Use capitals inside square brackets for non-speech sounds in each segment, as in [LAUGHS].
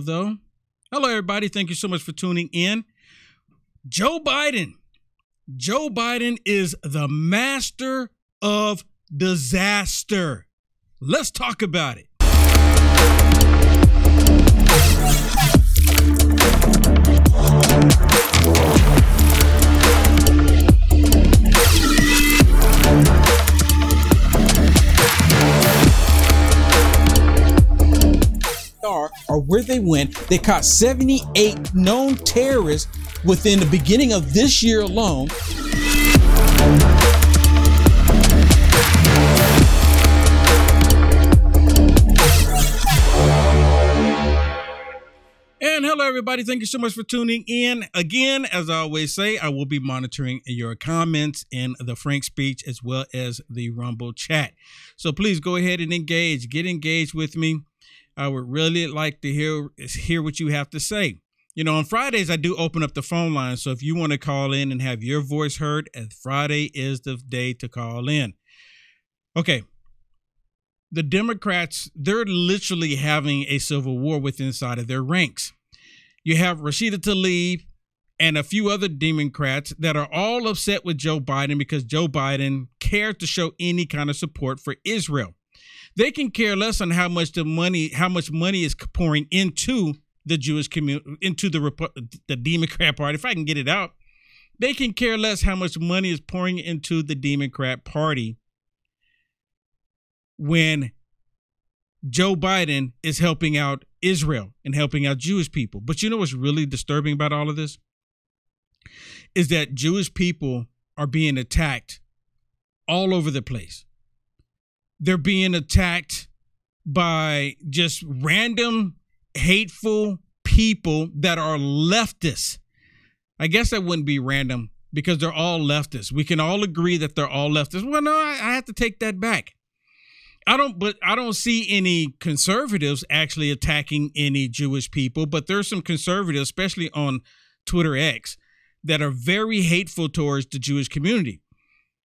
though. Hello, everybody. Thank you so much for tuning in. Joe Biden. Joe Biden is the master of disaster. Let's talk about it. Or where they went. They caught 78 known terrorists within the beginning of this year alone. And hello, everybody. Thank you so much for tuning in. Again, as I always say, I will be monitoring your comments in the Frank speech as well as the Rumble chat. So please go ahead and engage. Get engaged with me. I would really like to hear hear what you have to say. You know, on Fridays I do open up the phone line, so if you want to call in and have your voice heard, eh, Friday is the day to call in. Okay. The Democrats, they're literally having a civil war within inside of their ranks. You have Rashida Tlaib and a few other Democrats that are all upset with Joe Biden because Joe Biden cared to show any kind of support for Israel. They can care less on how much the money, how much money is pouring into the Jewish community, into the the Democrat Party. If I can get it out, they can care less how much money is pouring into the Democrat Party when Joe Biden is helping out Israel and helping out Jewish people. But you know what's really disturbing about all of this? Is that Jewish people are being attacked all over the place they're being attacked by just random hateful people that are leftists. I guess that wouldn't be random because they're all leftists. We can all agree that they're all leftists. Well, no, I, I have to take that back. I don't, but I don't see any conservatives actually attacking any Jewish people. But there's some conservatives, especially on Twitter X, that are very hateful towards the Jewish community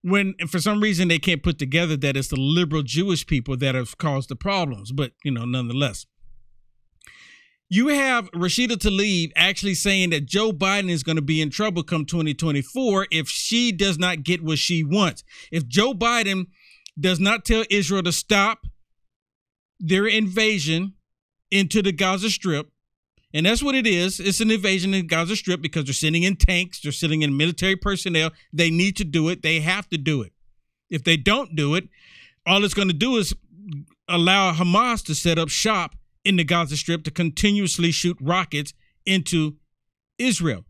when for some reason they can't put together that it's the liberal Jewish people that have caused the problems, but you know, nonetheless. You have Rashida Tlaib actually saying that Joe Biden is going to be in trouble come 2024 if she does not get what she wants. If Joe Biden does not tell Israel to stop their invasion into the Gaza Strip, and that's what it is. It's an invasion in Gaza Strip because they're sitting in tanks, they're sitting in military personnel. They need to do it. They have to do it. If they don't do it, all it's going to do is allow Hamas to set up shop in the Gaza Strip to continuously shoot rockets into Israel.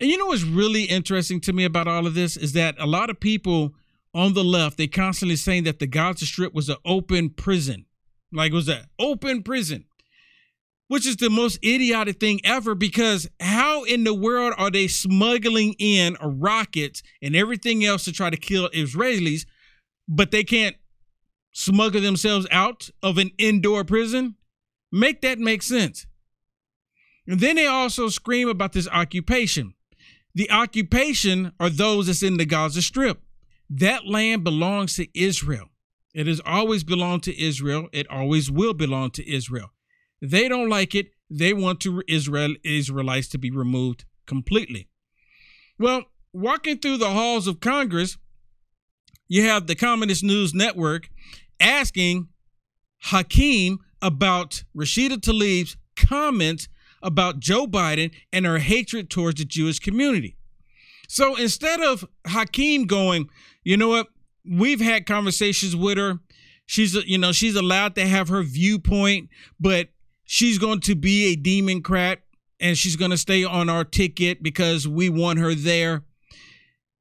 And you know what's really interesting to me about all of this is that a lot of people on the left, they constantly saying that the Gaza Strip was an open prison. Like it was an open prison which is the most idiotic thing ever because how in the world are they smuggling in rockets and everything else to try to kill Israelis, but they can't smuggle themselves out of an indoor prison? Make that make sense. And then they also scream about this occupation. The occupation are those that's in the Gaza Strip. That land belongs to Israel. It has always belonged to Israel. It always will belong to Israel. They don't like it. They want to Israel Israelites to be removed completely. Well, walking through the halls of Congress, you have the Communist News Network asking Hakeem about Rashida Tlaib's comments about Joe Biden and her hatred towards the Jewish community. So instead of Hakeem going, you know what, we've had conversations with her. She's, you know, she's allowed to have her viewpoint, but she's going to be a Democrat and she's going to stay on our ticket because we want her there.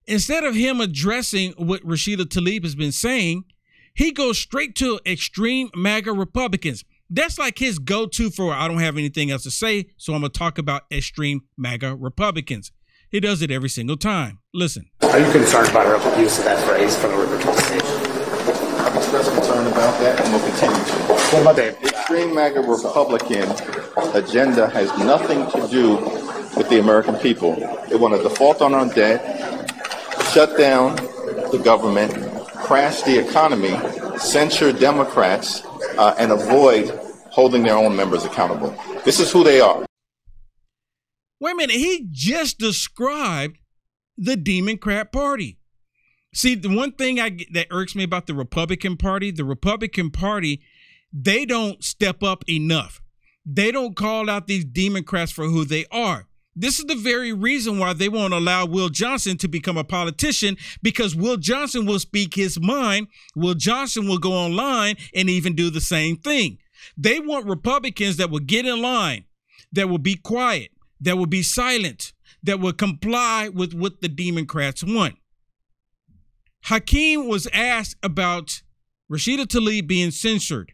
Instead of him addressing what Rashida Tlaib has been saying, he goes straight to extreme MAGA Republicans. That's like his go to for I don't have anything else to say, so I'm going to talk about extreme MAGA Republicans. He does it every single time. Listen. Are you concerned about her use of that phrase from the River stage? I'm expressed concern about that and we'll continue to. What about the extreme MAGA Republican agenda has nothing to do with the American people. They want to default on our debt, shut down the government, crash the economy, censure Democrats, uh, and avoid holding their own members accountable. This is who they are. Wait a minute. He just described the Democrat Party. See, the one thing I that irks me about the Republican Party, the Republican Party, they don't step up enough. They don't call out these Democrats for who they are. This is the very reason why they won't allow Will Johnson to become a politician because Will Johnson will speak his mind. Will Johnson will go online and even do the same thing. They want Republicans that will get in line, that will be quiet, that will be silent, that will comply with what the Democrats want. Hakeem was asked about Rashida Tlaib being censored.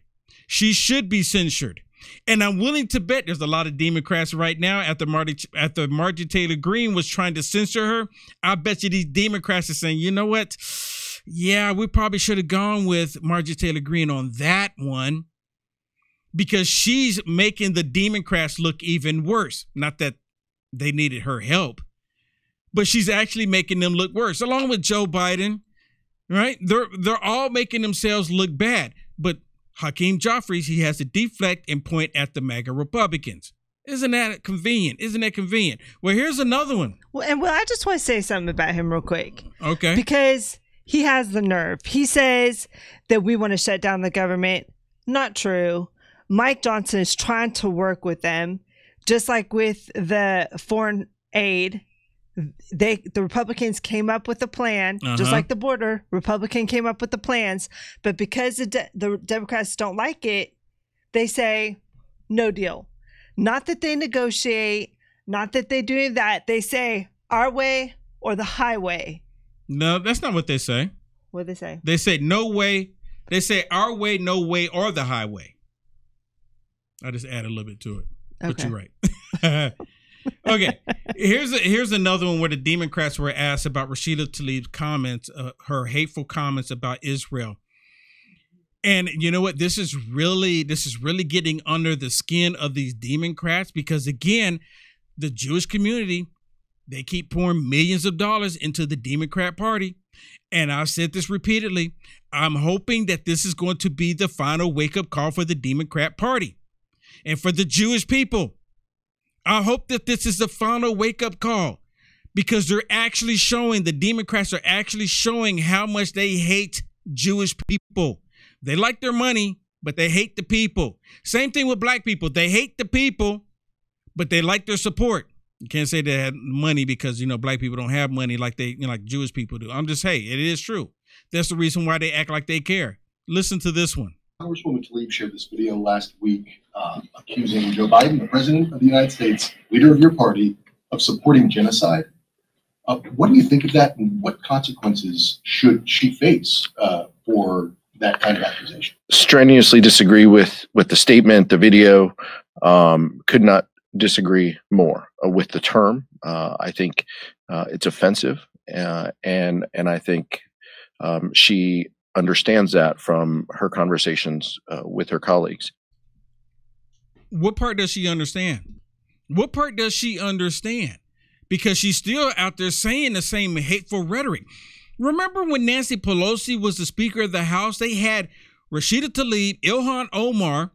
She should be censored. And I'm willing to bet there's a lot of Democrats right now after Marty after Margie Taylor Greene was trying to censor her. I bet you these Democrats are saying, you know what? Yeah, we probably should have gone with Margie Taylor Greene on that one because she's making the Democrats look even worse. Not that they needed her help, but she's actually making them look worse, along with Joe Biden. Right? They're they're all making themselves look bad. But Hakeem Jeffries, he has to deflect and point at the MAGA Republicans. Isn't that convenient? Isn't that convenient? Well, here's another one. Well, and well, I just want to say something about him real quick. Okay. Because he has the nerve. He says that we want to shut down the government. Not true. Mike Johnson is trying to work with them, just like with the foreign aid they the Republicans came up with a plan, uh-huh. just like the border. Republican came up with the plans, but because the de- the Democrats don't like it, they say no deal. Not that they negotiate, not that they do that. They say our way or the highway. No, that's not what they say. What they say? They say no way. They say our way, no way, or the highway. I just add a little bit to it. Okay. But you're right. [LAUGHS] okay, here's a, here's another one where the Democrats were asked about Rashida Tlaib's comments, uh, her hateful comments about Israel. And you know what? This is really this is really getting under the skin of these Democrats because again, the Jewish community they keep pouring millions of dollars into the Democrat Party. And I've said this repeatedly. I'm hoping that this is going to be the final wake up call for the Democrat Party and for the Jewish people. I hope that this is the final wake up call because they're actually showing, the Democrats are actually showing how much they hate Jewish people. They like their money, but they hate the people. Same thing with black people. They hate the people, but they like their support. You can't say they had money because you know black people don't have money like they you know, like Jewish people do. I'm just hey, it is true. That's the reason why they act like they care. Listen to this one. Congresswoman Tlaib shared this video last week uh, accusing Joe Biden, the president of the United States, leader of your party, of supporting genocide. Uh, what do you think of that, and what consequences should she face uh, for that kind of accusation? Strenuously disagree with with the statement, the video. Um, could not disagree more uh, with the term. Uh, I think uh, it's offensive, and and I think um, she understands that from her conversations uh, with her colleagues. What part does she understand? What part does she understand? Because she's still out there saying the same hateful rhetoric. Remember when Nancy Pelosi was the Speaker of the House? They had Rashida Tlaib, Ilhan Omar,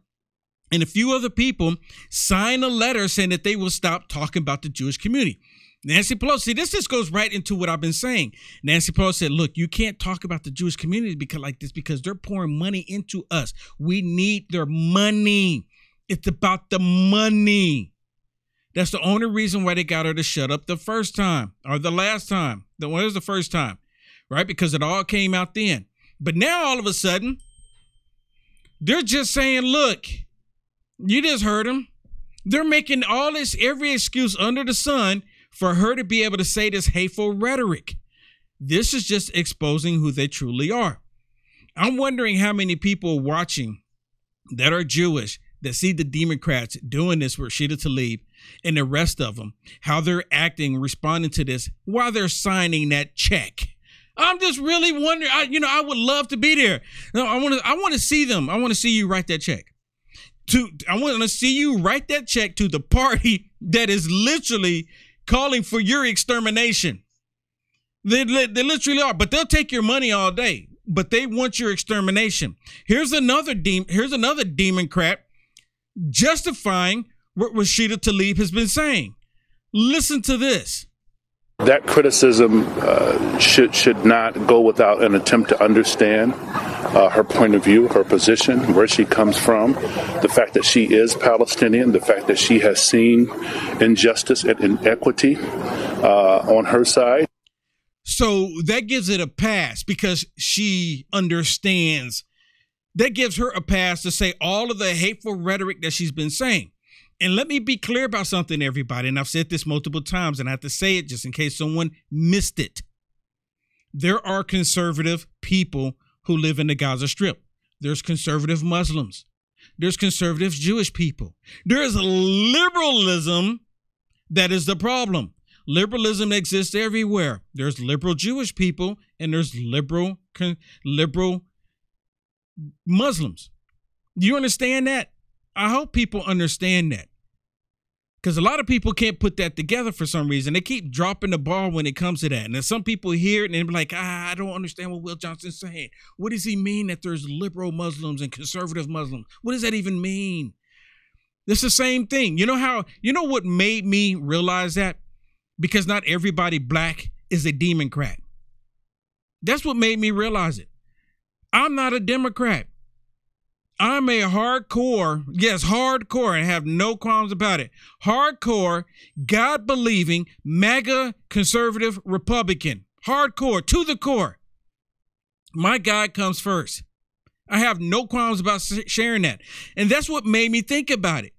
and a few other people sign a letter saying that they will stop talking about the Jewish community. Nancy Pelosi, this just goes right into what I've been saying. Nancy Pelosi said, look, you can't talk about the Jewish community because like this because they're pouring money into us. We need their money. It's about the money. That's the only reason why they got her to shut up the first time or the last time. The was the first time, right? Because it all came out then. But now all of a sudden, they're just saying, look, you just heard them. They're making all this, every excuse under the sun for her to be able to say this hateful rhetoric. This is just exposing who they truly are. I'm wondering how many people watching that are Jewish that see the Democrats doing this with Rashida Tlaib and the rest of them, how they're acting, responding to this while they're signing that check. I'm just really wondering. I, you know, I would love to be there. No, I want to. I want to see them. I want to see you write that check. To I want to see you write that check to the party [LAUGHS] that is literally calling for your extermination. They, they literally are, but they'll take your money all day. But they want your extermination. Here's another demon. Here's another demon crap. justifying what Rashida Tlaib has been saying. Listen to this. That criticism uh, should should not go without an attempt to understand uh, her point of view, her position, where she comes from, the fact that she is Palestinian, the fact that she has seen injustice and inequity uh, on her side. So that gives it a pass because she understands. That gives her a pass to say all of the hateful rhetoric that she's been saying. And let me be clear about something, everybody. And I've said this multiple times, and I have to say it just in case someone missed it. There are conservative people who live in the Gaza Strip. There's conservative Muslims. There's conservative Jewish people. There is liberalism that is the problem. Liberalism exists everywhere. There's liberal Jewish people and there's liberal liberal Muslims. Do you understand that? I hope people understand that. Because a lot of people can't put that together for some reason. They keep dropping the ball when it comes to that. And some people hear it and they're like, ah, I don't understand what Will Johnson's saying. What does he mean that there's liberal Muslims and conservative Muslims? What does that even mean? It's the same thing. You know how, you know what made me realize that? Because not everybody black is a Democrat. That's what made me realize it. I'm not a Democrat. I'm a hardcore, yes, hardcore, and have no qualms about it. Hardcore, God believing, mega conservative Republican. Hardcore, to the core. My God comes first. I have no qualms about sharing that. And that's what made me think about it.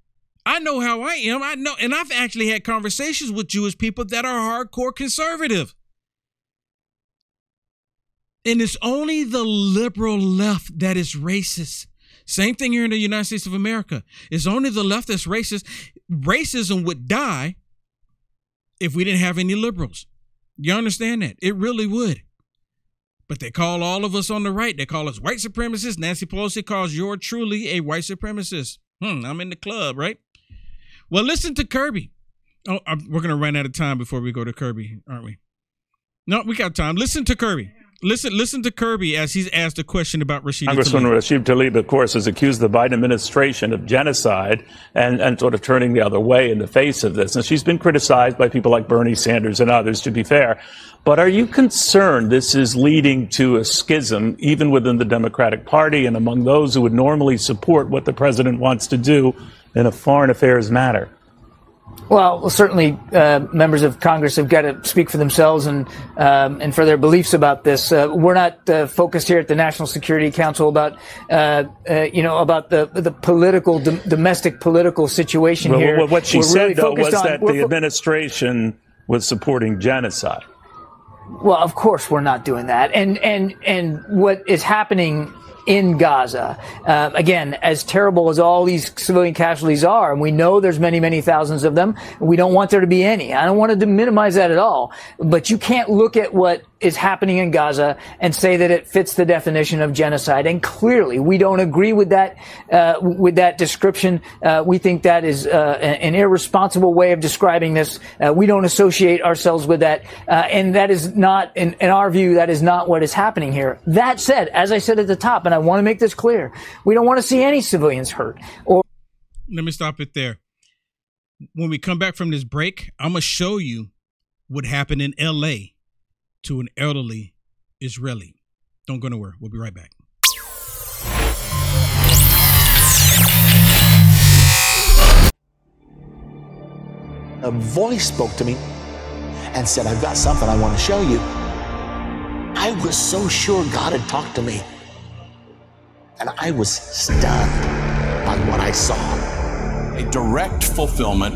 I know how I am. I know, and I've actually had conversations with Jewish people that are hardcore conservative. And it's only the liberal left that is racist. Same thing here in the United States of America. It's only the left that's racist. Racism would die if we didn't have any liberals. You understand that? It really would. But they call all of us on the right, they call us white supremacists. Nancy Pelosi calls you're truly a white supremacist. Hmm, I'm in the club, right? Well, listen to Kirby. Oh, we're going to run out of time before we go to Kirby, aren't we? No, we got time. Listen to Kirby. Listen, listen to Kirby as he's asked a question about Rashid. Congressman Rashid Tlaib, of course, has accused the Biden administration of genocide and, and sort of turning the other way in the face of this. And she's been criticized by people like Bernie Sanders and others, to be fair. But are you concerned this is leading to a schism, even within the Democratic Party and among those who would normally support what the president wants to do in a foreign affairs matter? Well, certainly, uh, members of Congress have got to speak for themselves and um, and for their beliefs about this. Uh, we're not uh, focused here at the National Security Council about uh, uh, you know about the the political domestic political situation well, here. Well, what she we're said really though was on, that the fo- administration was supporting genocide. Well, of course, we're not doing that, and and and what is happening in Gaza. Uh, again, as terrible as all these civilian casualties are, and we know there's many, many thousands of them, we don't want there to be any. I don't want to minimize that at all. But you can't look at what is happening in Gaza and say that it fits the definition of genocide. And clearly, we don't agree with that uh, with that description. Uh, we think that is uh, an irresponsible way of describing this. Uh, we don't associate ourselves with that, uh, and that is not, in, in, our view, that is not what is happening here. That said, as I said at the top, and I want to make this clear, we don't want to see any civilians hurt. Or let me stop it there. When we come back from this break, I'm gonna show you what happened in L.A to an elderly Israeli. Don't go nowhere. We'll be right back. A voice spoke to me and said, I've got something I want to show you. I was so sure God had talked to me. And I was stunned by what I saw. A direct fulfillment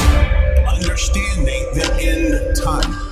understanding the end time.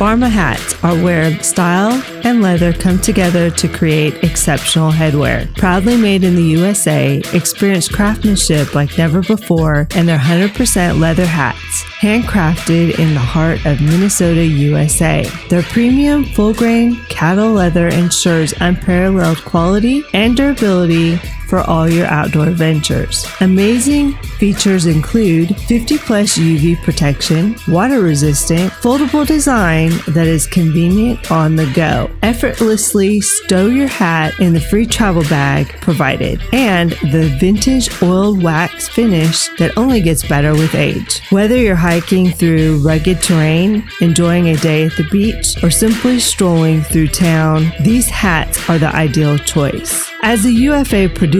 Pharma hats are where style and leather come together to create exceptional headwear. Proudly made in the USA, experience craftsmanship like never before, and their 100% leather hats, handcrafted in the heart of Minnesota, USA. Their premium full grain cattle leather ensures unparalleled quality and durability for all your outdoor ventures. Amazing features include 50 plus UV protection, water resistant, foldable design that is convenient on the go. Effortlessly stow your hat in the free travel bag provided, and the vintage oiled wax finish that only gets better with age. Whether you're hiking through rugged terrain, enjoying a day at the beach, or simply strolling through town, these hats are the ideal choice. As a UFA producer,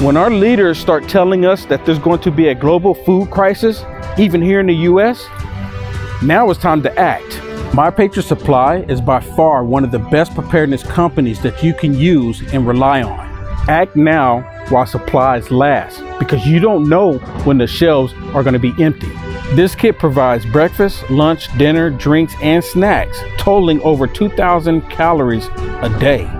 When our leaders start telling us that there's going to be a global food crisis, even here in the US, now it's time to act. My Patriot Supply is by far one of the best preparedness companies that you can use and rely on. Act now while supplies last because you don't know when the shelves are going to be empty. This kit provides breakfast, lunch, dinner, drinks, and snacks, totaling over 2,000 calories a day.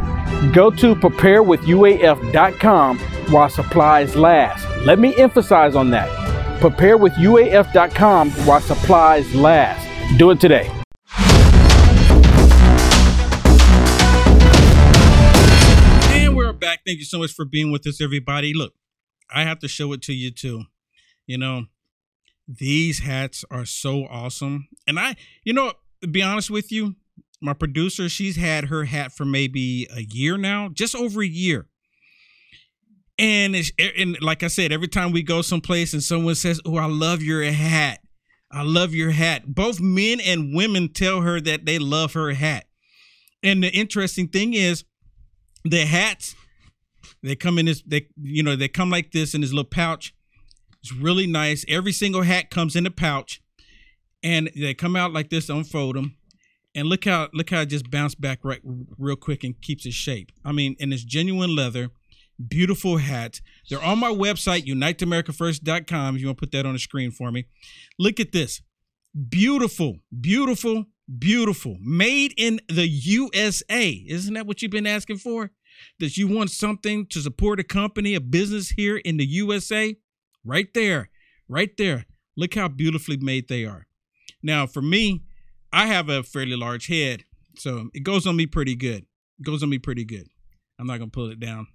Go to preparewithuaf.com while supplies last. Let me emphasize on that. Preparewithuaf.com while supplies last. Do it today. And we're back. Thank you so much for being with us, everybody. Look, I have to show it to you too. You know, these hats are so awesome. And I, you know, to be honest with you, my producer, she's had her hat for maybe a year now, just over a year. And it's, eh, and like I said, every time we go someplace and someone says, "Oh, I love your hat," I love your hat. Both men and women tell her that they love her hat. And the interesting thing is, the hats they come in this they you know they come like this in this little pouch. It's really nice. Every single hat comes in a pouch, and they come out like this. Unfold them, and look how look how it just bounced back right real quick and keeps its shape. I mean, and it's genuine leather beautiful hat. They're on my website, uniteamericafirst.com. If you want to put that on the screen for me. Look at this. Beautiful, beautiful, beautiful. Made in the USA. Isn't that what you've been asking for? That you want something to support a company, a business here in the USA? Right there, right there. Look how beautifully made they are. Now, for me, I have a fairly large head, so it goes on me pretty good. It goes on me pretty good. I'm not going to pull it down.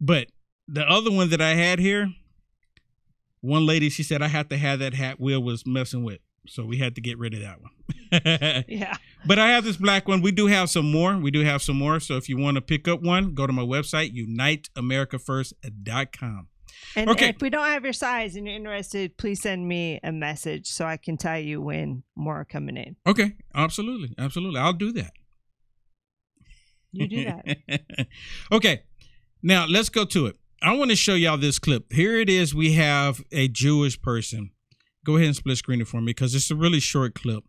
But the other one that I had here, one lady, she said I have to have that hat Will was messing with. So we had to get rid of that one. [LAUGHS] yeah. But I have this black one. We do have some more. We do have some more. So if you want to pick up one, go to my website, uniteamericafirst.com. And Okay. if we don't have your size and you're interested, please send me a message so I can tell you when more are coming in. Okay. Absolutely. Absolutely. I'll do that. You do that. [LAUGHS] okay. Now let's go to it. I want to show y'all this clip. Here it is. We have a Jewish person. Go ahead and split screen it for me because it's a really short clip.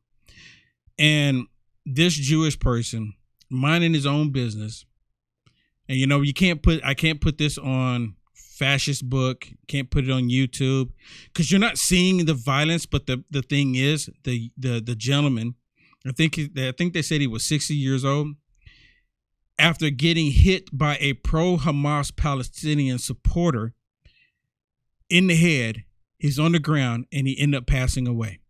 And this Jewish person minding his own business. And you know, you can't put I can't put this on fascist book, can't put it on YouTube because you're not seeing the violence, but the the thing is the the the gentleman, I think I think they said he was 60 years old after getting hit by a pro Hamas Palestinian supporter in the head. He's on the ground and he ended up passing away.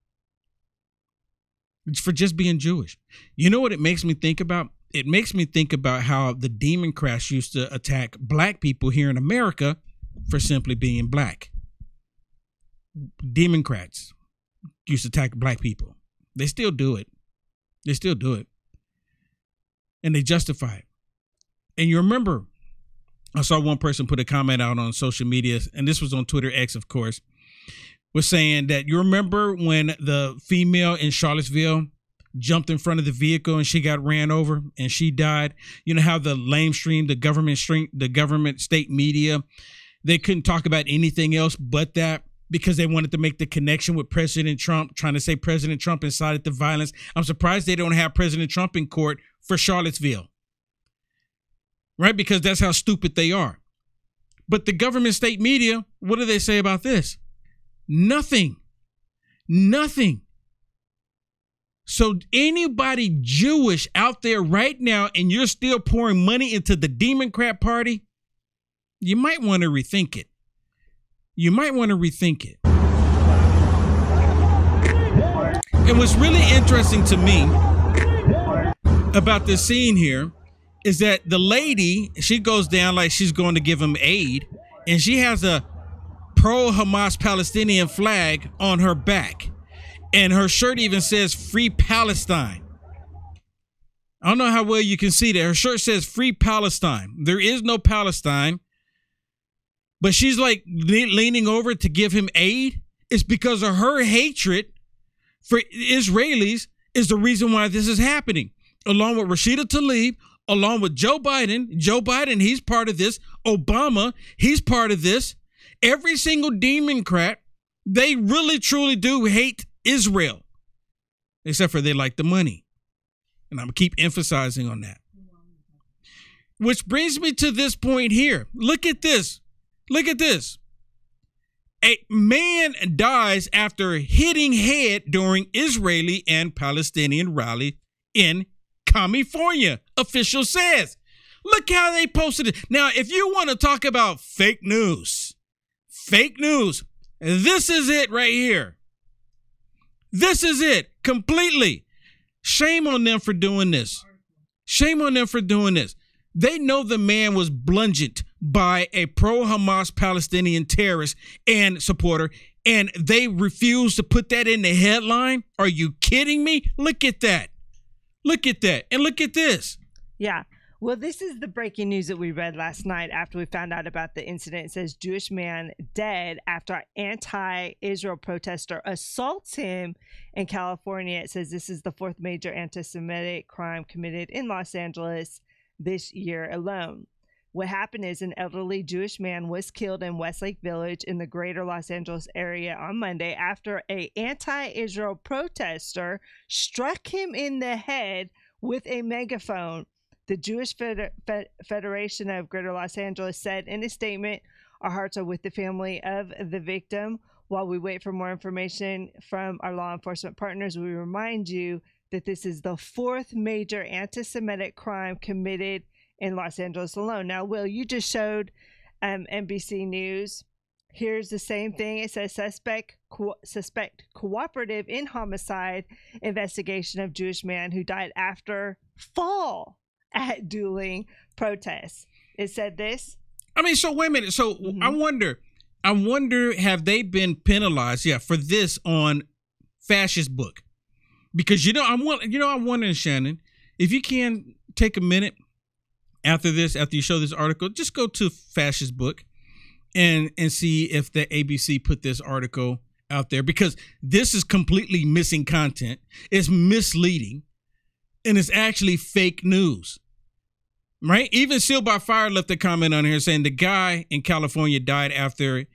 For just being Jewish. You know what it makes me think about? It makes me think about how the Democrats used to attack black people here in America for simply being black. Democrats used to attack black people. They still do it. They still do it. And they justify it. And you remember, I saw one person put a comment out on social media, and this was on Twitter X, of course, was saying that you remember when the female in Charlottesville jumped in front of the vehicle and she got ran over and she died. You know how the lamestream, the government stream, the government state media, they couldn't talk about anything else but that because they wanted to make the connection with President Trump, trying to say President Trump incited the violence. I'm surprised they don't have President Trump in court for Charlottesville. Right? Because that's how stupid they are. But the government state media, what do they say about this? Nothing. Nothing. So anybody Jewish out there right now and you're still pouring money into the Democrat party, you might want to rethink it. You might want to rethink it. And what's really interesting to me about this scene here is that the lady, she goes down like she's going to give him aid, and she has a pro Hamas Palestinian flag on her back. And her shirt even says Free Palestine. I don't know how well you can see that. Her shirt says Free Palestine. There is no Palestine. But she's like le- leaning over to give him aid. It's because of her hatred for Israelis is the reason why this is happening. Along with Rashida Tlaib, along with Joe Biden. Joe Biden, he's part of this. Obama, he's part of this. Every single Democrat, they really truly do hate Israel, except for they like the money. And I'm going to keep emphasizing on that. Which brings me to this point here. Look at this. Look at this. A man dies after hitting head during Israeli and Palestinian rally in California, official says. Look how they posted it. Now, if you want to talk about fake news, fake news, this is it right here. This is it completely. Shame on them for doing this. Shame on them for doing this. They know the man was bludgeoned by a pro Hamas Palestinian terrorist and supporter, and they refuse to put that in the headline. Are you kidding me? Look at that. Look at that. And look at this. Yeah. Well, this is the breaking news that we read last night after we found out about the incident. It says Jewish man dead after anti-Israel protester assaults him in California. It says this is the fourth major anti-Semitic crime committed in Los Angeles this year alone. What happened is an elderly Jewish man was killed in Westlake Village in the greater Los Angeles area on Monday after a anti-Israel protester struck him in the head with a megaphone. The Jewish Feder- Federation of Greater Los Angeles said in a statement, Our hearts are with the family of the victim. While we wait for more information from our law enforcement partners, we remind you that this is the fourth major anti Semitic crime committed in Los Angeles alone. Now, Will, you just showed um, NBC News. Here's the same thing. It says suspect co- suspect cooperative in homicide investigation of Jewish man who died after fall at dueling protests. It said this. I mean, so wait a minute. So mm-hmm. I wonder, I wonder, have they been penalized? Yeah, for this on fascist book, because you know I'm you know I'm wondering, Shannon, if you can take a minute after this, after you show this article, just go to fascist book and and see if the ABC put this article out there because this is completely missing content. It's misleading and it's actually fake news. Right? Even Sealed by Fire left a comment on here saying the guy in California died after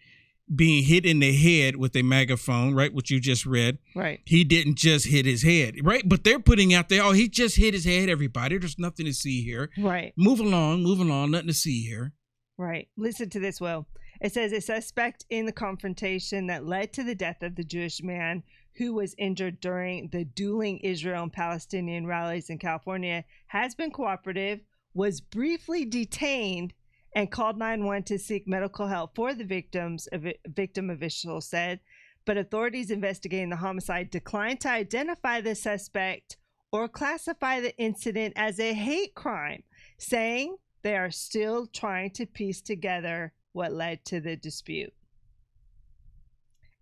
being hit in the head with a megaphone, right? What you just read. Right. He didn't just hit his head, right? But they're putting out there, oh, he just hit his head, everybody. There's nothing to see here. Right. Move along, move along, nothing to see here. Right. Listen to this, Will. It says a suspect in the confrontation that led to the death of the Jewish man who was injured during the dueling Israel and Palestinian rallies in California, has been cooperative, was briefly detained, and called 911 to seek medical help for the victims, a victim official said. But authorities investigating the homicide declined to identify the suspect or classify the incident as a hate crime, saying they are still trying to piece together what led to the dispute.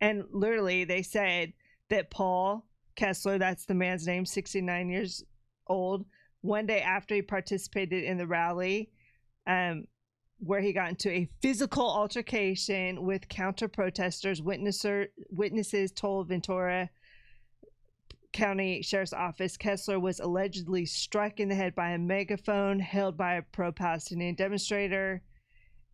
And literally, they said that Paul Kessler, that's the man's name, 69 years old, one day after he participated in the rally, um, where he got into a physical altercation with counter protesters. Witnesser, witnesses told Ventura County Sheriff's Office Kessler was allegedly struck in the head by a megaphone held by a pro Palestinian demonstrator.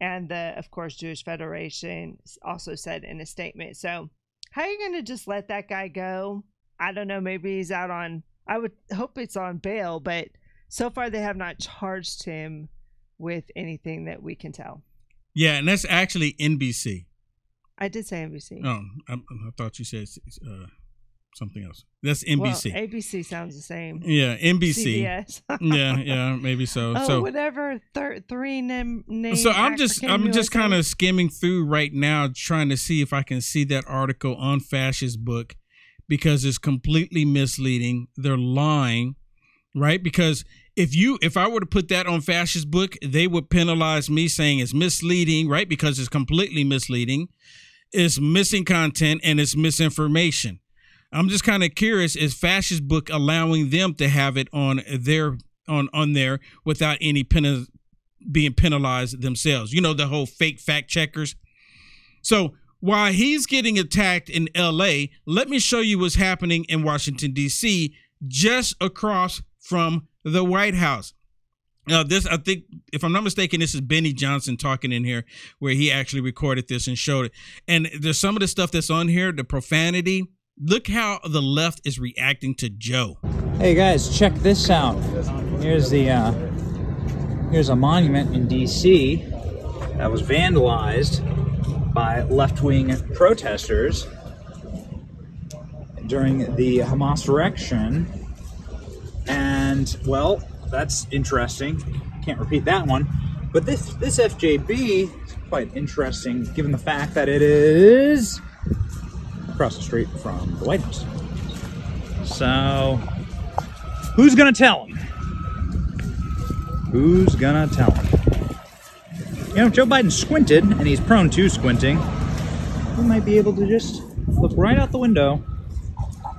And the, of course, Jewish Federation also said in a statement. So, how are you going to just let that guy go? I don't know. Maybe he's out on, I would hope it's on bail, but so far they have not charged him with anything that we can tell. Yeah, and that's actually NBC. I did say NBC. Oh, I, I thought you said uh, something else. That's NBC. Well, ABC sounds the same. Yeah, NBC. [LAUGHS] Yeah, yeah, maybe so. [LAUGHS] Oh, so whatever. Thir- three name. name so I'm just I'm just kind of skimming through right now, trying to see if I can see that article on Fascist Book because it's completely misleading. They're lying, right? Because if you if I were to put that on Fascist Book, they would penalize me saying it's misleading, right? Because it's completely misleading, it's missing content, and it's misinformation. I'm just kind of curious: is Fascist Book allowing them to have it on their on on there without any pen being penalized themselves? You know, the whole fake fact checkers. So while he's getting attacked in L.A., let me show you what's happening in Washington D.C. just across from the White House. Now, this, I think, if I'm not mistaken, this is Benny Johnson talking in here where he actually recorded this and showed it. And there's some of the stuff that's on here, the profanity. Look how the left is reacting to Joe. Hey guys, check this out. Here's the uh, here's a monument in D.C. that was vandalized by left-wing protesters during the Hamas erection and well, that's interesting. Can't repeat that one. But this this FJB is quite interesting, given the fact that it is across the street from the White House. So, who's gonna tell him? Who's gonna tell him? You know, Joe Biden squinted, and he's prone to squinting. He might be able to just look right out the window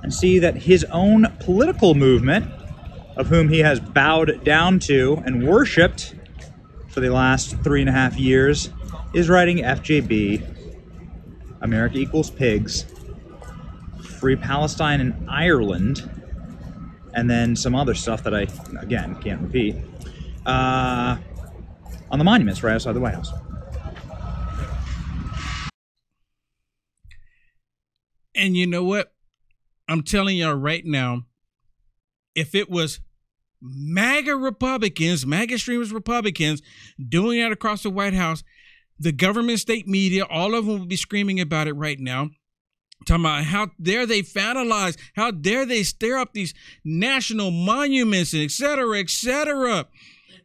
and see that his own political movement of whom he has bowed down to and worshipped for the last three and a half years, is writing FJB, America Equals Pigs, Free Palestine and Ireland, and then some other stuff that I, again, can't repeat, uh, on the monuments right outside the White House. And you know what? I'm telling y'all right now, if it was MAGA Republicans, MAGA extremist Republicans doing that across the White House, the government, state media, all of them would be screaming about it right now. Talking about how dare they vandalize, how dare they stir up these national monuments, et cetera, et cetera.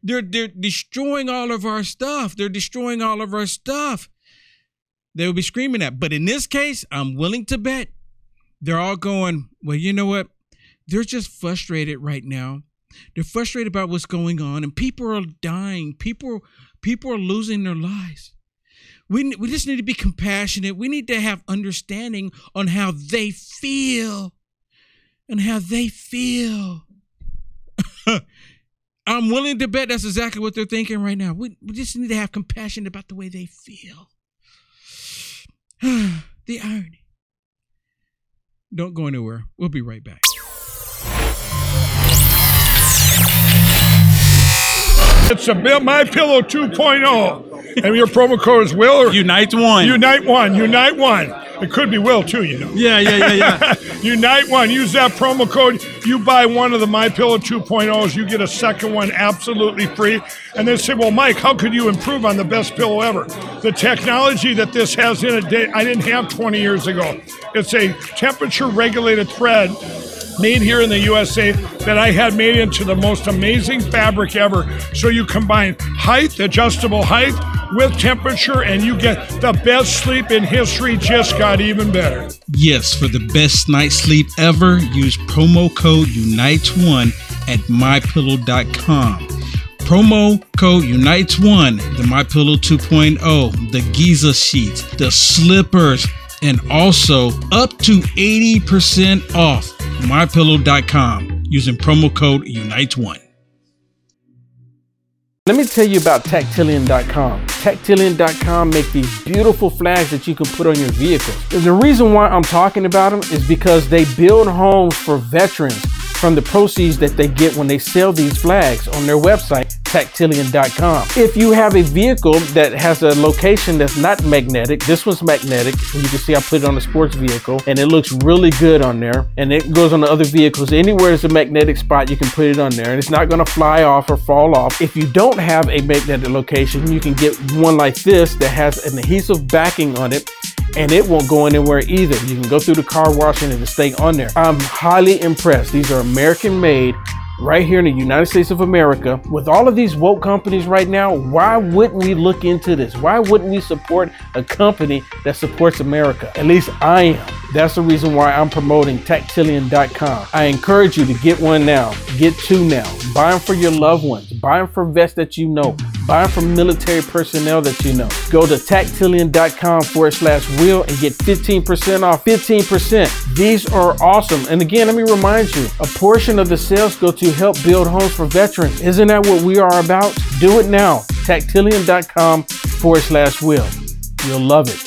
They're, they're destroying all of our stuff. They're destroying all of our stuff. They would be screaming that. But in this case, I'm willing to bet they're all going, well, you know what? They're just frustrated right now. They're frustrated about what's going on, and people are dying. People, people are losing their lives. We, we just need to be compassionate. We need to have understanding on how they feel and how they feel. [LAUGHS] I'm willing to bet that's exactly what they're thinking right now. We, we just need to have compassion about the way they feel. [SIGHS] the irony. Don't go anywhere. We'll be right back. It's a bill, My Pillow 2.0, and your promo code is Will or Unite One. Unite One. Unite One. It could be Will too, you know. Yeah, yeah, yeah, yeah. [LAUGHS] Unite One. Use that promo code. You buy one of the My Pillow 2.0s, you get a second one absolutely free. And they say, well, Mike, how could you improve on the best pillow ever? The technology that this has in it, I didn't have 20 years ago. It's a temperature regulated thread made here in the USA that I had made into the most amazing fabric ever. So you combine height, adjustable height, with temperature, and you get the best sleep in history. Just got even better. Yes, for the best night's sleep ever, use promo code UNITE1 at mypillow.com. Promo code UNITE1, the MyPillow 2.0, the Giza sheets, the slippers, and also up to 80% off mypillow.com using promo code UNITE1. Let me tell you about Tactilian.com. Tactilian.com make these beautiful flags that you can put on your vehicles. And the reason why I'm talking about them is because they build homes for veterans from the proceeds that they get when they sell these flags on their website, tactilian.com. If you have a vehicle that has a location that's not magnetic, this one's magnetic. You can see I put it on a sports vehicle and it looks really good on there. And it goes on the other vehicles. Anywhere there's a magnetic spot, you can put it on there and it's not going to fly off or fall off. If you don't have a magnetic location, you can get one like this that has an adhesive backing on it and it won't go anywhere either. You can go through the car wash and it'll stay on there. I'm highly impressed. These are American made right here in the United States of America. With all of these woke companies right now, why wouldn't we look into this? Why wouldn't we support a company that supports America? At least I am. That's the reason why I'm promoting Tactilian.com. I encourage you to get one now. Get two now. Buy them for your loved ones. Buy them for vets that you know. Buy them for military personnel that you know. Go to tactilian.com forward slash will and get 15% off. 15%. These are awesome. And again, let me remind you, a portion of the sales go to help build homes for veterans. Isn't that what we are about? Do it now. Tactilian.com forward slash will. You'll love it.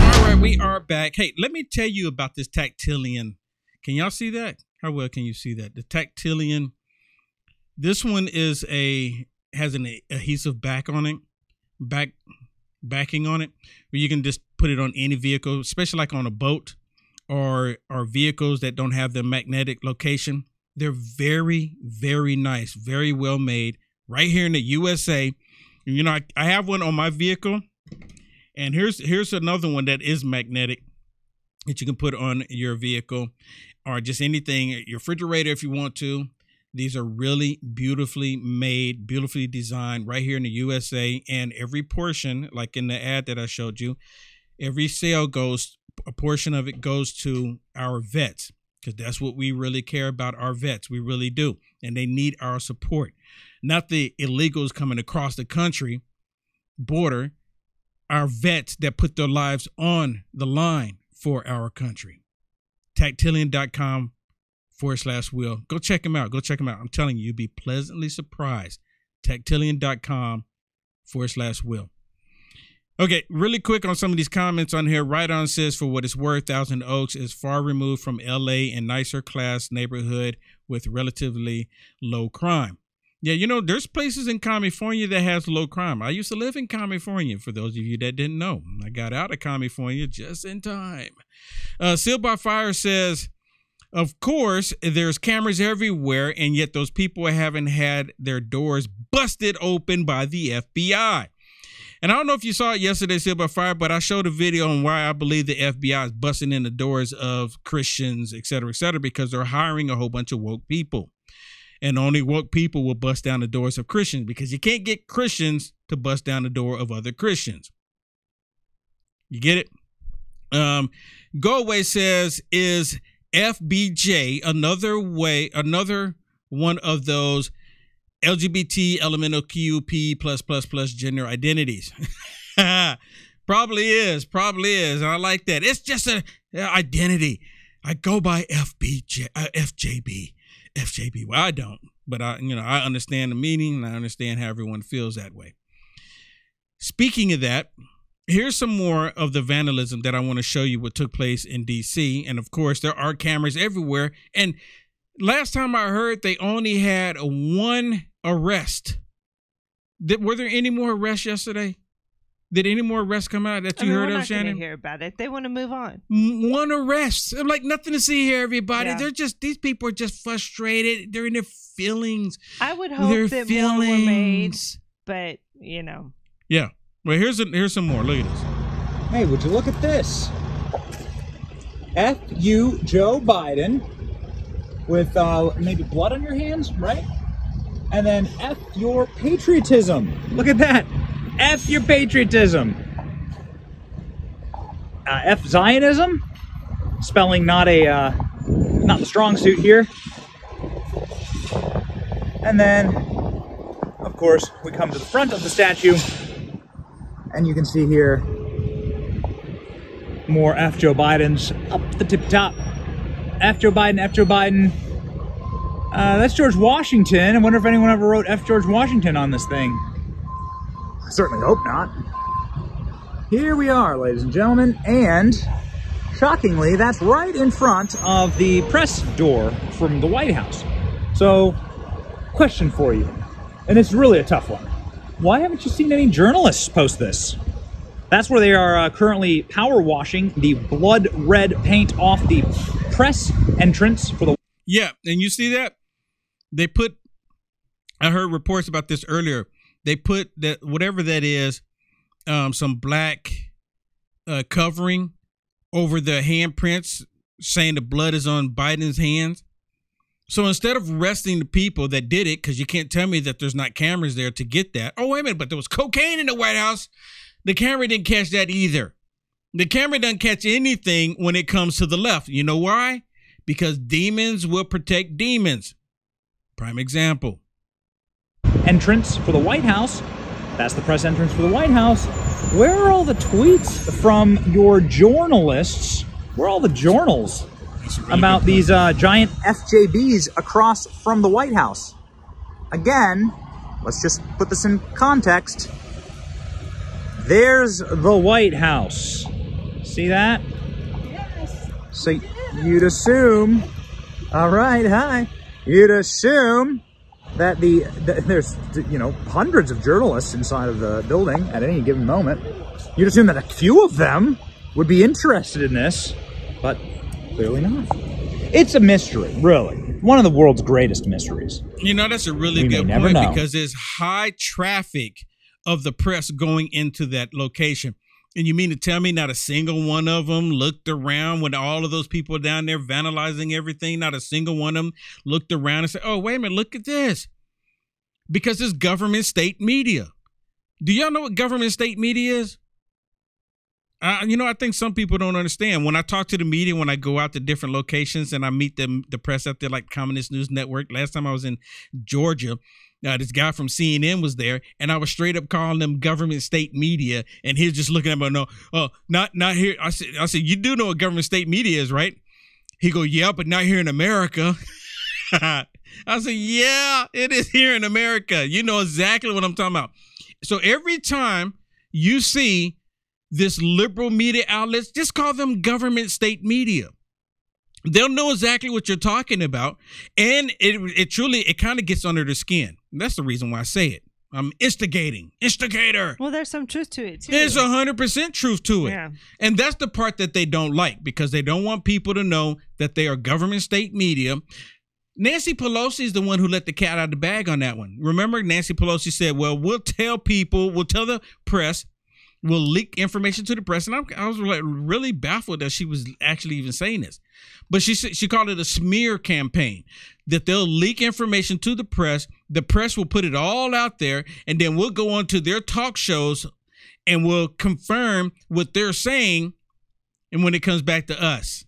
All right, we are back. Hey, let me tell you about this Tactilian. Can y'all see that? How well can you see that? The Tactilian. This one is a has an adhesive back on it, back backing on it, where you can just put it on any vehicle, especially like on a boat or or vehicles that don't have the magnetic location. They're very very nice, very well made, right here in the USA. You know, I, I have one on my vehicle, and here's here's another one that is magnetic that you can put on your vehicle or just anything, your refrigerator if you want to. These are really beautifully made, beautifully designed right here in the USA. And every portion, like in the ad that I showed you, every sale goes, a portion of it goes to our vets because that's what we really care about our vets. We really do. And they need our support. Not the illegals coming across the country border, our vets that put their lives on the line for our country. Tactilian.com forward slash will. Go check them out. Go check them out. I'm telling you, you'll be pleasantly surprised. Tactilian.com forward slash will. Okay, really quick on some of these comments on here. Right on says, for what it's worth, Thousand Oaks is far removed from LA and nicer class neighborhood with relatively low crime. Yeah, you know, there's places in California that has low crime. I used to live in California, for those of you that didn't know. I got out of California just in time. Uh, Sealed by Fire says, of course, there's cameras everywhere, and yet those people haven't had their doors busted open by the FBI. And I don't know if you saw it yesterday, by Fire, but I showed a video on why I believe the FBI is busting in the doors of Christians, et cetera, et cetera, because they're hiring a whole bunch of woke people. And only woke people will bust down the doors of Christians because you can't get Christians to bust down the door of other Christians. You get it? Um, Away says, is FBJ another way, another one of those LGBT LMNOQP plus plus plus gender identities? [LAUGHS] probably is, probably is. And I like that. It's just an identity. I go by FBJ, uh, FJB, FJB. Well, I don't, but I, you know, I understand the meaning and I understand how everyone feels that way. Speaking of that, here's some more of the vandalism that I want to show you what took place in DC. And of course, there are cameras everywhere. And last time I heard, they only had one arrest. Did, were there any more arrests yesterday? Did any more arrests come out that I you mean, heard of, Shannon? hear about it. They want to move on. One arrest. I'm like nothing to see here, everybody. Yeah. They're just these people are just frustrated. They're in their feelings. I would Their hope that more were made, but you know, Yeah. Well, here's a, here's some more. Look at this. Hey, would you look at this? F you, Joe Biden, with uh, maybe blood on your hands, right? And then F your patriotism. Look at that. F your patriotism. Uh, F Zionism, spelling not a uh, not the strong suit here. And then, of course, we come to the front of the statue, and you can see here more F Joe Biden's up the tip top. F. Joe Biden, F. Joe Biden. Uh, that's George Washington. I wonder if anyone ever wrote F. George Washington on this thing. I certainly hope not. Here we are, ladies and gentlemen, and shockingly, that's right in front of the press door from the White House. So, question for you, and it's really a tough one. Why haven't you seen any journalists post this? That's where they are uh, currently power washing the blood red paint off the press entrance for the. Yeah, and you see that they put. I heard reports about this earlier. They put that whatever that is, um, some black uh, covering over the handprints, saying the blood is on Biden's hands. So instead of arresting the people that did it, because you can't tell me that there's not cameras there to get that. Oh wait a minute, but there was cocaine in the White House. The camera didn't catch that either. The camera doesn't catch anything when it comes to the left. You know why? Because demons will protect demons. Prime example. Entrance for the White House. That's the press entrance for the White House. Where are all the tweets from your journalists? Where are all the journals really about these uh, giant FJBs across from the White House? Again, let's just put this in context. There's the White House. See that? Yes. So you'd assume, all right, hi. You'd assume that the, the, there's you know hundreds of journalists inside of the building at any given moment. You'd assume that a few of them would be interested in this, but clearly not. It's a mystery, really. One of the world's greatest mysteries. You know, that's a really We good point know. because there's high traffic of the press going into that location. And you mean to tell me not a single one of them looked around when all of those people down there vandalizing everything? Not a single one of them looked around and said, "Oh, wait a minute, look at this," because it's government state media. Do y'all know what government state media is? You know, I think some people don't understand. When I talk to the media, when I go out to different locations and I meet them, the press out there, like Communist News Network. Last time I was in Georgia, uh, this guy from CNN was there, and I was straight up calling them government state media, and he's just looking at me, no, oh, not not here. I said, I said, you do know what government state media is, right? He go, yeah, but not here in America. [LAUGHS] I said, yeah, it is here in America. You know exactly what I'm talking about. So every time you see this liberal media outlets, just call them government state media. They'll know exactly what you're talking about, and it it truly it kind of gets under the skin. That's the reason why I say it. I'm instigating, instigator. Well, there's some truth to it too. There's a hundred percent truth to it, Yeah. and that's the part that they don't like because they don't want people to know that they are government state media. Nancy Pelosi is the one who let the cat out of the bag on that one. Remember, Nancy Pelosi said, "Well, we'll tell people, we'll tell the press, we'll leak information to the press." And I'm, I was like really baffled that she was actually even saying this, but she she called it a smear campaign. That they'll leak information to the press. The press will put it all out there, and then we'll go on to their talk shows and we'll confirm what they're saying. And when it comes back to us,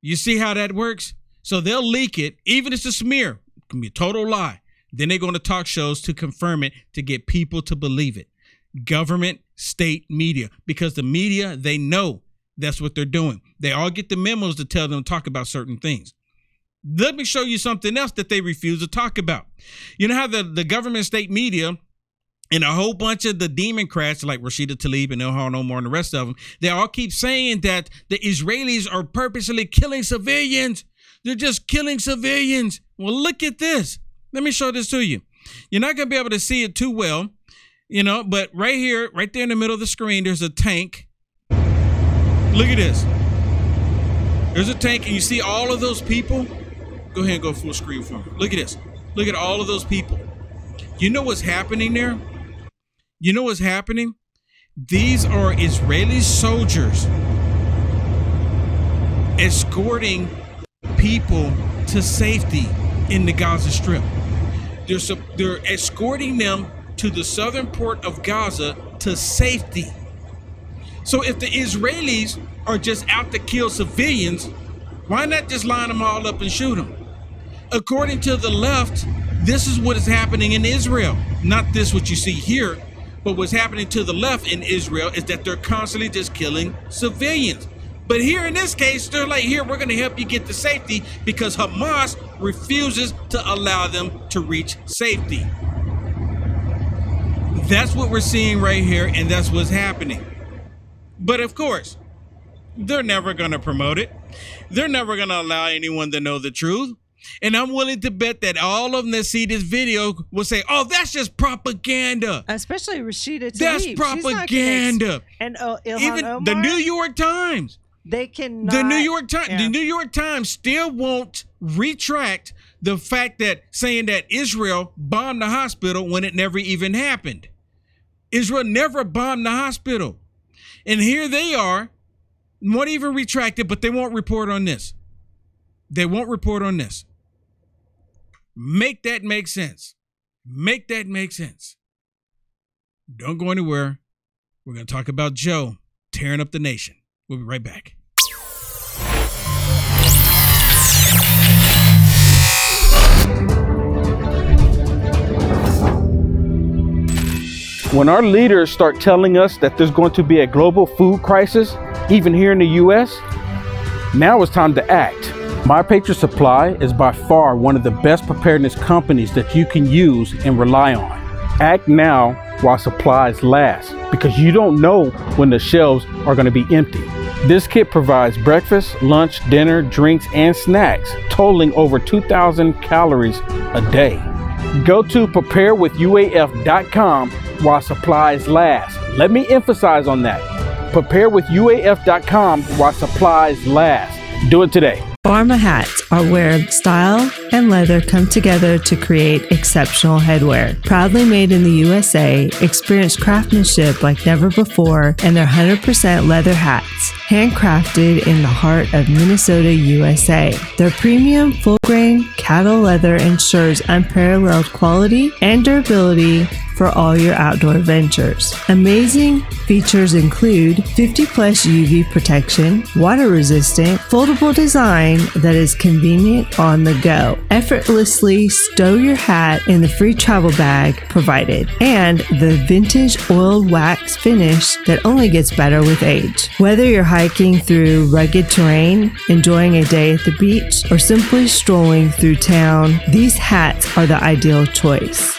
you see how that works? So they'll leak it, even if it's a smear, it can be a total lie. Then they go on to talk shows to confirm it to get people to believe it. Government, state, media, because the media, they know that's what they're doing. They all get the memos to tell them to talk about certain things. Let me show you something else that they refuse to talk about. You know how the, the government, state media, and a whole bunch of the Democrats like Rashida Tlaib and Ilhan Omar and the rest of them, they all keep saying that the Israelis are purposely killing civilians. They're just killing civilians. Well, look at this. Let me show this to you. You're not going to be able to see it too well, you know, but right here, right there in the middle of the screen, there's a tank. Look at this. There's a tank, and you see all of those people. Go ahead and go full screen for me. Look at this. Look at all of those people. You know what's happening there? You know what's happening? These are Israeli soldiers escorting people to safety in the Gaza Strip. They're, they're escorting them to the southern port of Gaza to safety. So if the Israelis are just out to kill civilians, why not just line them all up and shoot them? According to the left, this is what is happening in Israel. Not this what you see here, but what's happening to the left in Israel is that they're constantly just killing civilians. But here in this case, they're like, here, we're going to help you get to safety because Hamas refuses to allow them to reach safety. That's what we're seeing right here, and that's what's happening. But of course, they're never going to promote it. They're never going to allow anyone to know the truth. And I'm willing to bet that all of them that see this video will say, "Oh, that's just propaganda." Especially Rashida Tlaib. That's She's not gonna propaganda. and uh, Ilhan Omar, the New York Times, they can the New York Times, the New York Times still won't retract the fact that saying that Israel bombed the hospital when it never even happened. Israel never bombed the hospital. And here they are, won't even retract it, but they won't report on this. They won't report on this. Make that make sense. Make that make sense. Don't go anywhere. We're going to talk about Joe tearing up the nation. We'll be right back. When our leaders start telling us that there's going to be a global food crisis, even here in the US, now it's time to act. My Patriot Supply is by far one of the best preparedness companies that you can use and rely on. Act now while supplies last because you don't know when the shelves are going to be empty. This kit provides breakfast, lunch, dinner, drinks, and snacks, totaling over 2,000 calories a day. Go to preparewithuaf.com while supplies last. Let me emphasize on that. Prepare with UAF.com while supplies last. Do it today. Pharma hats are where style and leather come together to create exceptional headwear. Proudly made in the USA, experience craftsmanship like never before, and their 100% leather hats, handcrafted in the heart of Minnesota, USA. Their premium full grain cattle leather ensures unparalleled quality and durability for all your outdoor ventures. Amazing features include 50 plus UV protection, water resistant, foldable design that is convenient on the go. Effortlessly stow your hat in the free travel bag provided, and the vintage oiled wax finish that only gets better with age. Whether you're hiking through rugged terrain, enjoying a day at the beach, or simply strolling through town, these hats are the ideal choice.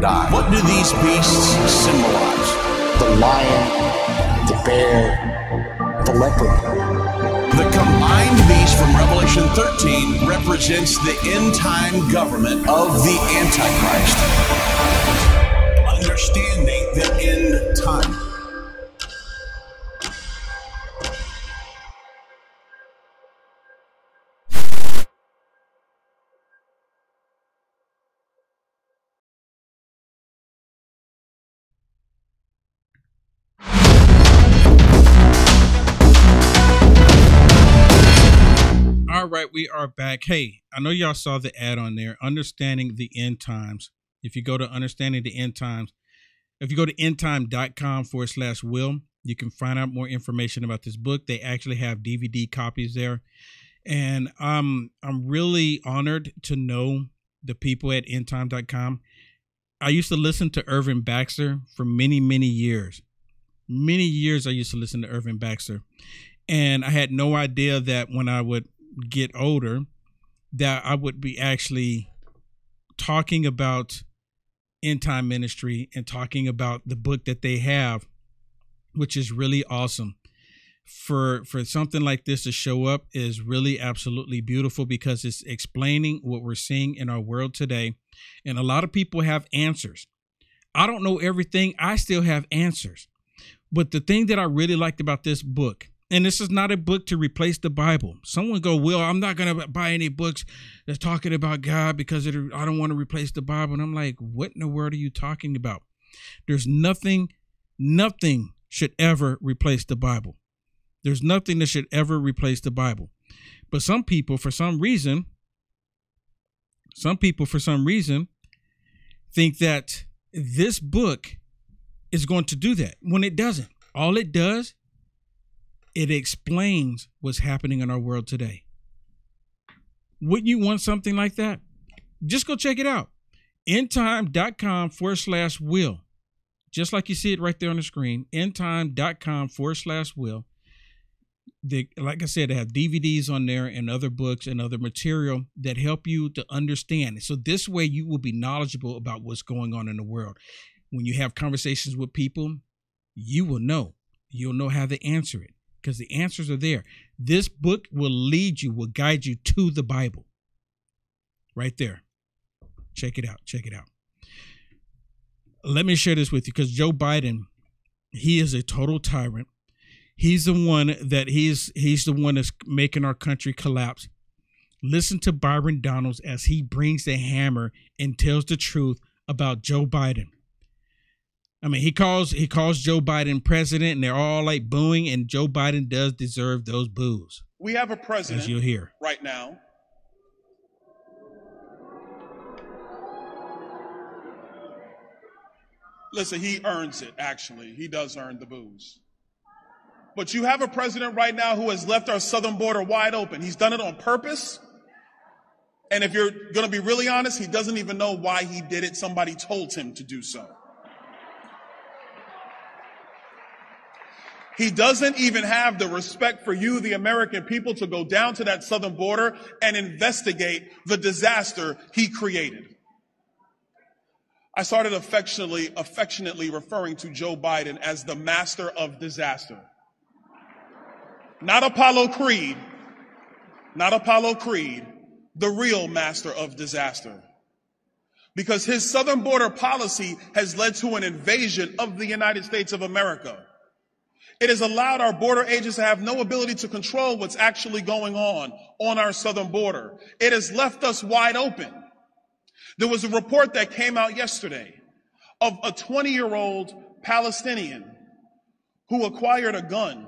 die. What do these beasts symbolize? The lion, the bear, the leopard. The combined beast from Revelation 13 represents the end time government of the Antichrist. Understanding the end time. Right, we are back. Hey, I know y'all saw the ad on there, Understanding the End Times. If you go to Understanding the End Times, if you go to endtime.com forward slash will, you can find out more information about this book. They actually have DVD copies there. And um, I'm really honored to know the people at endtime.com. I used to listen to Irvin Baxter for many, many years. Many years I used to listen to Irvin Baxter. And I had no idea that when I would get older that I would be actually talking about end time ministry and talking about the book that they have, which is really awesome. for for something like this to show up is really absolutely beautiful because it's explaining what we're seeing in our world today. And a lot of people have answers. I don't know everything. I still have answers. But the thing that i really liked about this book and this is not a book to replace the bible someone go well i'm not going to buy any books that's talking about god because it, i don't want to replace the bible and i'm like what in the world are you talking about there's nothing nothing should ever replace the bible there's nothing that should ever replace the Bible. But some people, for some reason, some people, for some reason, think that this book is going to do that when it doesn't. All it does, it explains what's happening in our world today. Wouldn't you want something like that? Just go check it out. Endtime.com forward slash will. Just like you see it right there on the screen. Endtime.com forward slash will they like I said, they have DVDs on there and other books and other material that help you to understand. So this way you will be knowledgeable about what's going on in the world. When you have conversations with people, you will know. You'll know how to answer it because the answers are there. This book will lead you, will guide you to the Bible. Right there. Check it out. Check it out. Let me share this with you because Joe Biden, he is a total tyrant He's the one that he's he's the one that's making our country collapse. Listen to Byron Donalds as he brings the hammer and tells the truth about Joe Biden. I mean, he calls he calls Joe Biden president, and they're all like booing, and Joe Biden does deserve those boos. We have a president as you'll hear right now. Listen, he earns it. Actually, he does earn the boos. But you have a president right now who has left our southern border wide open. He's done it on purpose. And if you're going to be really honest, he doesn't even know why he did it. Somebody told him to do so. He doesn't even have the respect for you, the American people, to go down to that southern border and investigate the disaster he created. I started affectionately, affectionately referring to Joe Biden as the master of disaster. Not Apollo Creed, not Apollo Creed, the real master of disaster. Because his southern border policy has led to an invasion of the United States of America. It has allowed our border agents to have no ability to control what's actually going on on our southern border. It has left us wide open. There was a report that came out yesterday of a 20 year old Palestinian who acquired a gun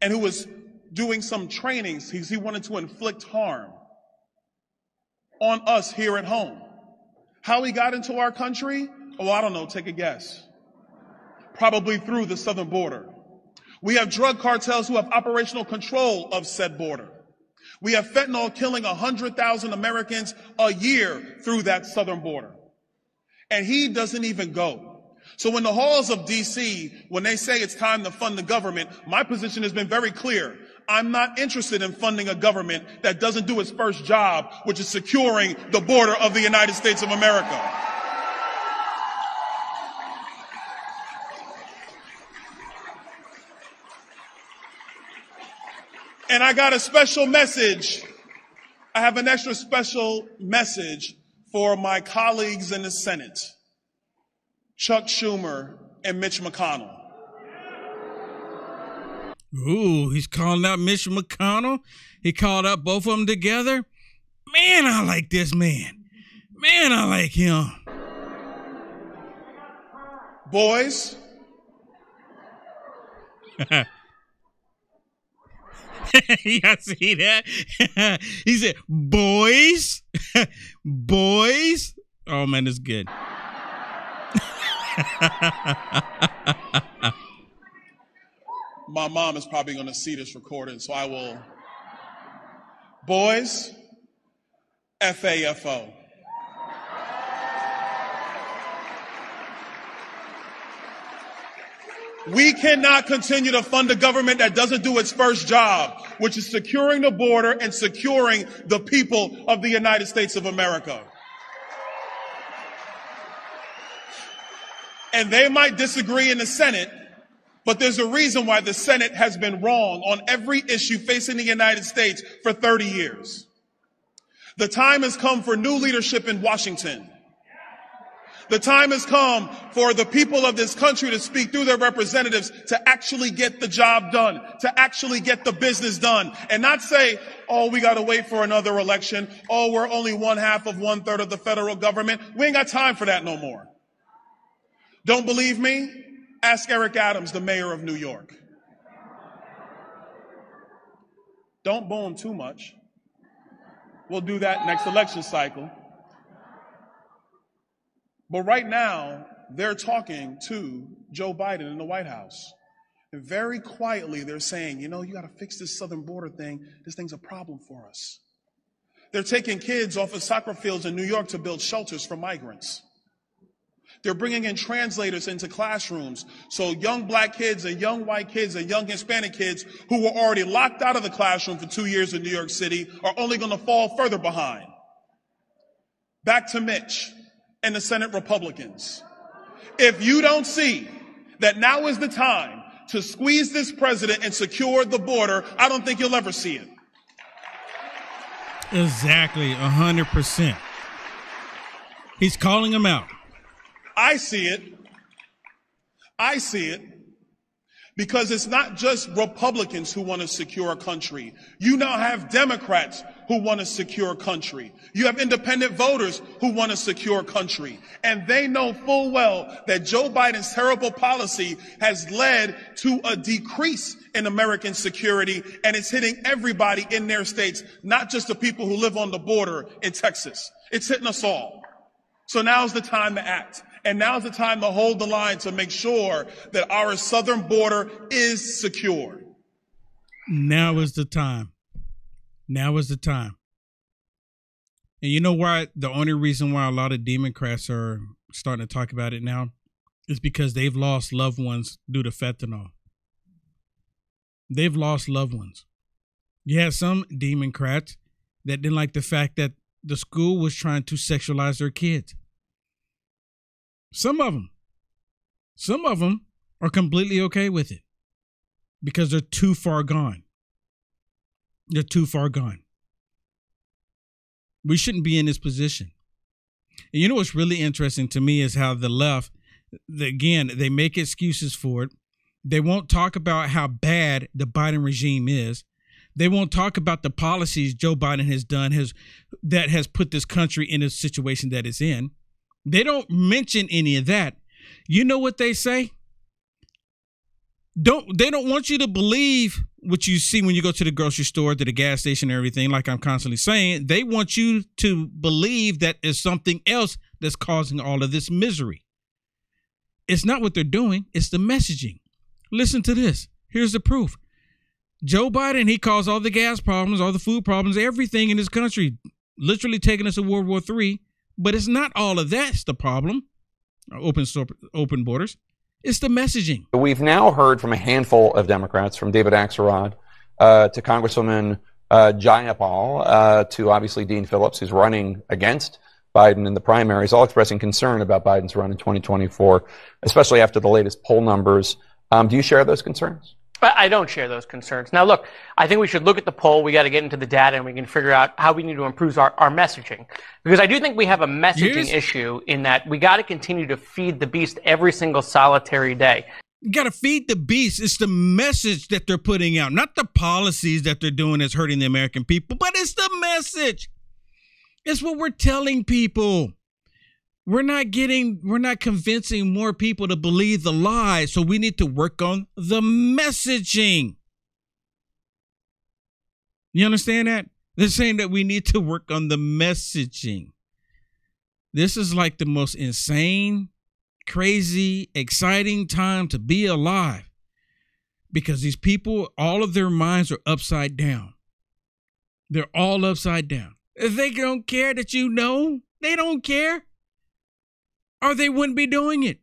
and who was doing some trainings. He, he wanted to inflict harm on us here at home. How he got into our country? Oh, I don't know. Take a guess. Probably through the southern border. We have drug cartels who have operational control of said border. We have fentanyl killing 100,000 Americans a year through that southern border. And he doesn't even go. So in the halls of DC, when they say it's time to fund the government, my position has been very clear. I'm not interested in funding a government that doesn't do its first job, which is securing the border of the United States of America. And I got a special message. I have an extra special message for my colleagues in the Senate. Chuck Schumer and Mitch McConnell. Ooh, he's calling out Mitch McConnell. He called out both of them together. Man, I like this man. Man, I like him. Boys. [LAUGHS] [LAUGHS] Y'all see that? [LAUGHS] he said, boys, [LAUGHS] boys. Oh man, it's good. My mom is probably going to see this recording, so I will. Boys, FAFO. We cannot continue to fund a government that doesn't do its first job, which is securing the border and securing the people of the United States of America. And they might disagree in the Senate, But there's a reason why the Senate has been wrong on every issue facing the United States for 30 years. The time has come for new leadership in Washington. The time has come for the people of this country to speak through their representatives to actually get the job done, to actually get the business done, and not say, oh, we got to wait for another election. Oh, we're only one half of one third of the federal government. We ain't got time for that no more. Don't believe me? Ask Eric Adams, the mayor of New York. Don't boo him too much. We'll do that next election cycle. But right now, they're talking to Joe Biden in the White House. And very quietly, they're saying, you know, you got to fix this southern border thing. This thing's a problem for us. They're taking kids off of soccer fields in New York to build shelters for migrants. They're bringing in translators into classrooms so young black kids and young white kids and young Hispanic kids who were already locked out of the classroom for two years in New York City are only going to fall further behind. Back to Mitch and the Senate Republicans. If you don't see that now is the time to squeeze this president and secure the border, I don't think you'll ever see it. Exactly, 100%. He's calling him out. I see it. I see it. Because it's not just Republicans who want to secure a country. You now have Democrats who want a secure country. You have independent voters who want a secure country. And they know full well that Joe Biden's terrible policy has led to a decrease in American security and it's hitting everybody in their states, not just the people who live on the border in Texas. It's hitting us all. So now's the time to act. And now's the time to hold the line to make sure that our southern border is secure. Now is the time. Now is the time. And you know why? The only reason why a lot of Democrats are starting to talk about it now is because they've lost loved ones due to fentanyl. They've lost loved ones. You had some Democrats that didn't like the fact that the school was trying to sexualize their kids. Some of them, some of them are completely okay with it because they're too far gone. They're too far gone. We shouldn't be in this position. And you know what's really interesting to me is how the left, again, they make excuses for it. They won't talk about how bad the Biden regime is. They won't talk about the policies Joe Biden has done has that has put this country in a situation that it's in. They don't mention any of that. You know what they say? Don't they don't want you to believe what you see when you go to the grocery store, to the gas station, and everything, like I'm constantly saying. They want you to believe that it's something else that's causing all of this misery. It's not what they're doing, it's the messaging. Listen to this. Here's the proof. Joe Biden, he caused all the gas problems, all the food problems, everything in this country, literally taking us to World War III. But it's not all of that's the problem. Open open borders. It's the messaging. We've now heard from a handful of Democrats, from David Axelrod uh, to Congresswoman uh, Jayapal uh, to obviously Dean Phillips, who's running against Biden in the primaries, all expressing concern about Biden's run in 2024, especially after the latest poll numbers. Um, do you share those concerns? I don't share those concerns. Now, look, I think we should look at the poll. We got to get into the data and we can figure out how we need to improve our, our messaging. Because I do think we have a messaging Here's... issue in that we got to continue to feed the beast every single solitary day. You got to feed the beast. It's the message that they're putting out, not the policies that they're doing that's hurting the American people, but it's the message. It's what we're telling people we're not getting we're not convincing more people to believe the lie so we need to work on the messaging. You understand that? They're saying that we need to work on the messaging. This is like the most insane crazy exciting time to be alive because these people all of their minds are upside down. They're all upside down. They don't care that you know they don't care or they wouldn't be doing it.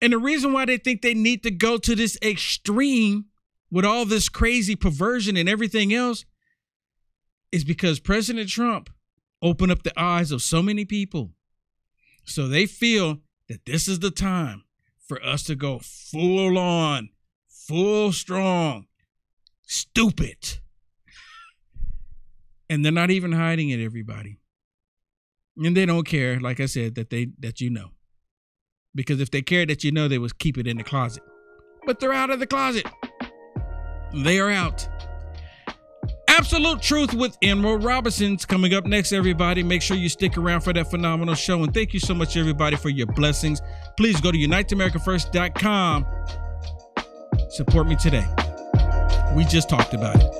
And the reason why they think they need to go to this extreme with all this crazy perversion and everything else is because President Trump opened up the eyes of so many people. So they feel that this is the time for us to go full on, full strong, stupid. And they're not even hiding it, everybody. And they don't care, like I said, that they that you know. Because if they cared that you know, they would keep it in the closet. But they're out of the closet. They are out. Absolute Truth with Emerald Robinson's coming up next, everybody. Make sure you stick around for that phenomenal show. And thank you so much, everybody, for your blessings. Please go to uniteamericafirst.com. Support me today. We just talked about it.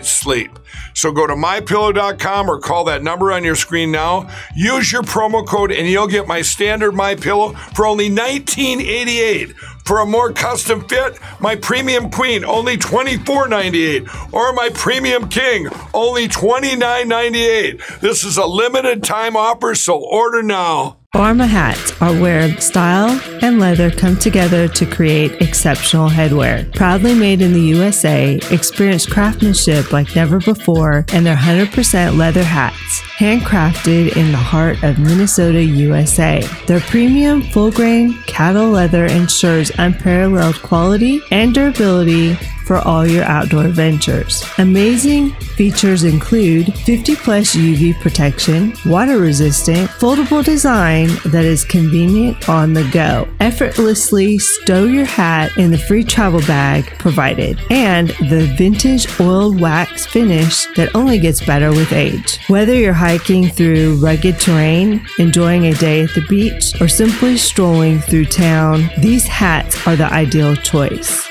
sleep. So go to mypillow.com or call that number on your screen now. Use your promo code and you'll get my standard My Pillow for only 1988. For a more custom fit, my premium queen only $24.98 or my premium king only $29.98. This is a limited time offer, so order now. Pharma hats are where style and leather come together to create exceptional headwear. Proudly made in the USA, experience craftsmanship like never before, and they're 100% leather hats, handcrafted in the heart of Minnesota, USA. Their premium full grain cattle leather ensures unparalleled quality and durability for all your outdoor ventures. Amazing features include 50 plus UV protection, water resistant, foldable design that is convenient on the go. Effortlessly stow your hat in the free travel bag provided, and the vintage oiled wax finish that only gets better with age. Whether you're hiking through rugged terrain, enjoying a day at the beach, or simply strolling through town, these hats are the ideal choice.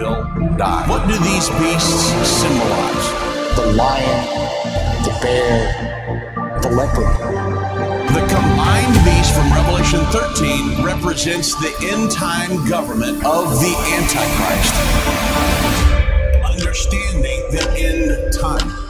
die. What do these beasts symbolize? The lion, the bear, the leopard. The combined beast from Revelation 13 represents the end time government of the Antichrist. Understanding the end time.